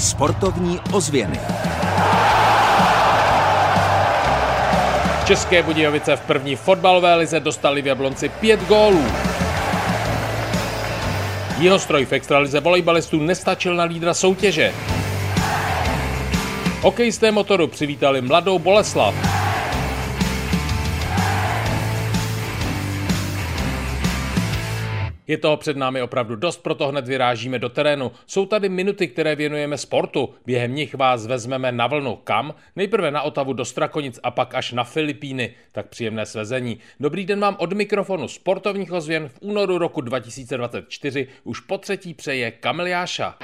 Sportovní ozvěny. České Budějovice v první fotbalové lize dostali v Jablonci pět gólů. Jeho stroj v extralize volejbalistů nestačil na lídra soutěže. Hokejisté motoru přivítali mladou Boleslav. Je toho před námi opravdu dost, proto hned vyrážíme do terénu. Jsou tady minuty, které věnujeme sportu. Během nich vás vezmeme na vlnu. Kam? Nejprve na Otavu do Strakonic a pak až na Filipíny. Tak příjemné svezení. Dobrý den vám od mikrofonu sportovních ozvěn v únoru roku 2024 už po třetí přeje Kamil Jáša.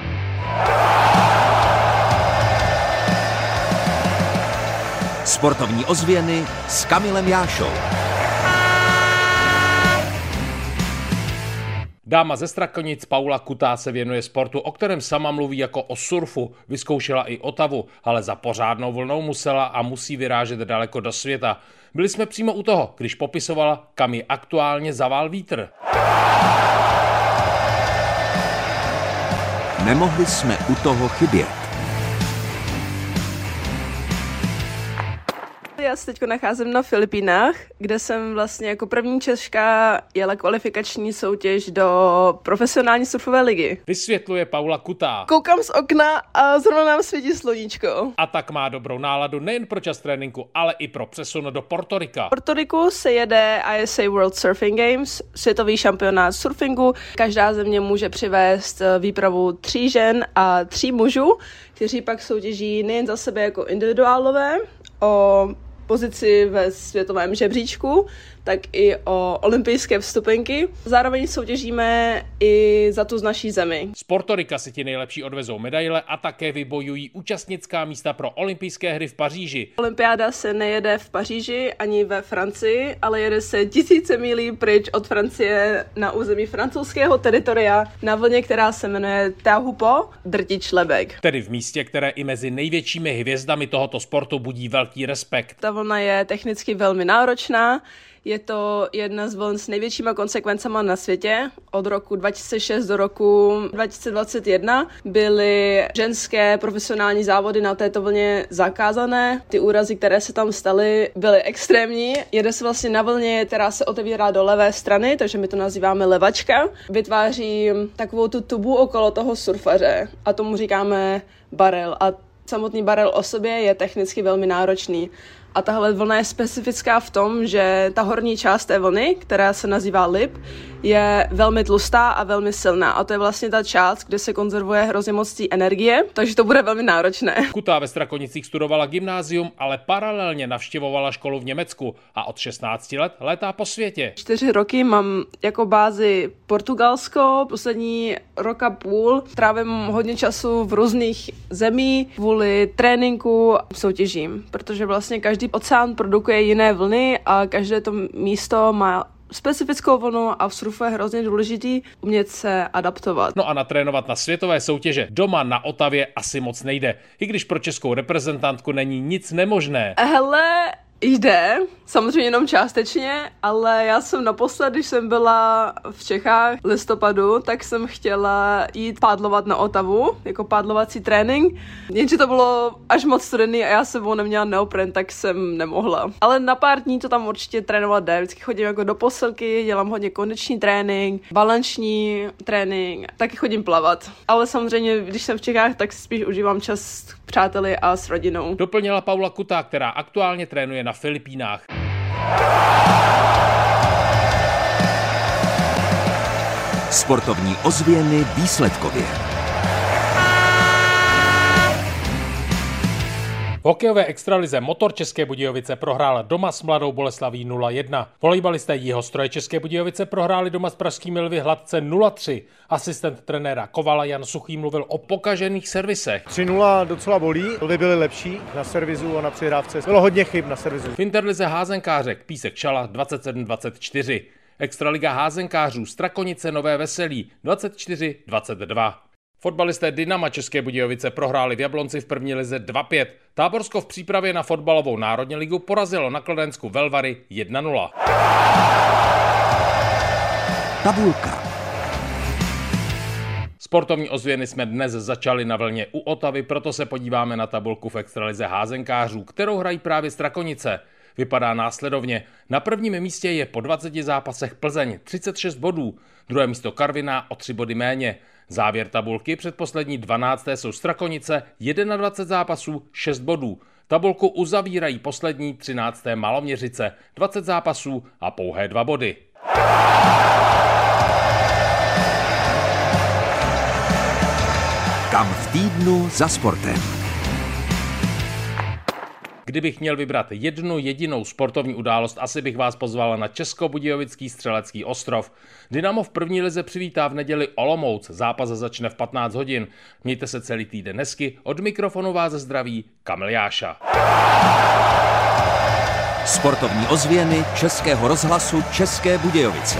Sportovní ozvěny s Kamilem Jášou. Dáma ze Strakonic Paula Kutá se věnuje sportu, o kterém sama mluví jako o surfu. Vyzkoušela i Otavu, ale za pořádnou vlnou musela a musí vyrážet daleko do světa. Byli jsme přímo u toho, když popisovala, kam ji aktuálně zavál vítr. Nemohli jsme u toho chybět. Já se teď nacházím na Filipínách, kde jsem vlastně jako první Češka jela kvalifikační soutěž do profesionální surfové ligy. Vysvětluje Paula Kutá. Koukám z okna a zrovna nám svítí sluníčko. A tak má dobrou náladu nejen pro čas tréninku, ale i pro přesun do Portorika. V Portoriku se jede ISA World Surfing Games, světový šampionát surfingu. Každá země může přivést eh, výpravu tří žen a tří mužů, kteří pak soutěží nejen za sebe jako individuálové, o pozici ve světovém žebříčku, tak i o olympijské vstupenky. Zároveň soutěžíme i za tu z naší zemi. Z Portorika si ti nejlepší odvezou medaile a také vybojují účastnická místa pro olympijské hry v Paříži. Olympiáda se nejede v Paříži ani ve Francii, ale jede se tisíce milí pryč od Francie na území francouzského teritoria na vlně, která se jmenuje Tahupo, drtič lebek. Tedy v místě, které i mezi největšími hvězdami tohoto sportu budí velký respekt. Ta vlna je technicky velmi náročná, je to jedna z vln s největšíma konsekvencema na světě. Od roku 2006 do roku 2021 byly ženské profesionální závody na této vlně zakázané. Ty úrazy, které se tam staly, byly extrémní. Jede se vlastně na vlně, která se otevírá do levé strany, takže my to nazýváme levačka. Vytváří takovou tu tubu okolo toho surfaře a tomu říkáme barel. A samotný barel o sobě je technicky velmi náročný. A tahle vlna je specifická v tom, že ta horní část té vlny, která se nazývá lip, je velmi tlustá a velmi silná. A to je vlastně ta část, kde se konzervuje hrozně moc energie, takže to bude velmi náročné. Kutá ve Strakonicích studovala gymnázium, ale paralelně navštěvovala školu v Německu a od 16 let létá po světě. Čtyři roky mám jako bázi Portugalsko, poslední roka půl trávím hodně času v různých zemích kvůli tréninku soutěžím, protože vlastně každý oceán produkuje jiné vlny a každé to místo má specifickou vlnu a v surfu je hrozně důležitý umět se adaptovat. No a natrénovat na světové soutěže doma na Otavě asi moc nejde, i když pro českou reprezentantku není nic nemožné. Hele, Jde, samozřejmě jenom částečně, ale já jsem naposled, když jsem byla v Čechách v listopadu, tak jsem chtěla jít pádlovat na Otavu, jako pádlovací trénink, jenže to bylo až moc studený a já sebou neměla neopren, tak jsem nemohla. Ale na pár dní to tam určitě trénovat jde, vždycky chodím jako do posilky, dělám hodně kondiční trénink, balanční trénink, taky chodím plavat. Ale samozřejmě, když jsem v Čechách, tak spíš užívám čas přáteli a s rodinou. Doplnila Paula Kutá, která aktuálně trénuje na Filipínách. Sportovní ozvěny výsledkově. V hokejové extralize Motor České Budějovice prohrál doma s Mladou Boleslaví 0-1. Volejbalisté jeho stroje České Budějovice prohráli doma s pražskými lvy hladce 0-3. Asistent trenéra Kovala Jan Suchý mluvil o pokažených servisech. 3-0 docela bolí, lvy byly lepší na servisu a na přihrávce. Bylo hodně chyb na servisu. V Interlize házenkářek Písek Čala 27-24. Extraliga házenkářů Strakonice Nové Veselí 24-22. Fotbalisté Dynama České Budějovice prohráli v Jablonci v první lize 2-5. Táborsko v přípravě na fotbalovou národní ligu porazilo na Kladensku Velvary 1-0. Tabulka. Sportovní ozvěny jsme dnes začali na vlně u Otavy, proto se podíváme na tabulku v extralize házenkářů, kterou hrají právě Strakonice. Vypadá následovně. Na prvním místě je po 20 zápasech Plzeň 36 bodů, druhé místo Karviná o 3 body méně. Závěr tabulky předposlední 12. jsou Strakonice 21 zápasů 6 bodů. Tabulku uzavírají poslední 13. Maloměřice 20 zápasů a pouhé 2 body. Kam v týdnu za sportem. Kdybych měl vybrat jednu jedinou sportovní událost, asi bych vás pozval na Českobudějovický střelecký ostrov. Dynamo v první lize přivítá v neděli Olomouc. Zápas začne v 15 hodin. Mějte se celý týden nesky. Od mikrofonu vás zdraví Kamil Jáša. Sportovní ozvěny Českého rozhlasu České Budějovice.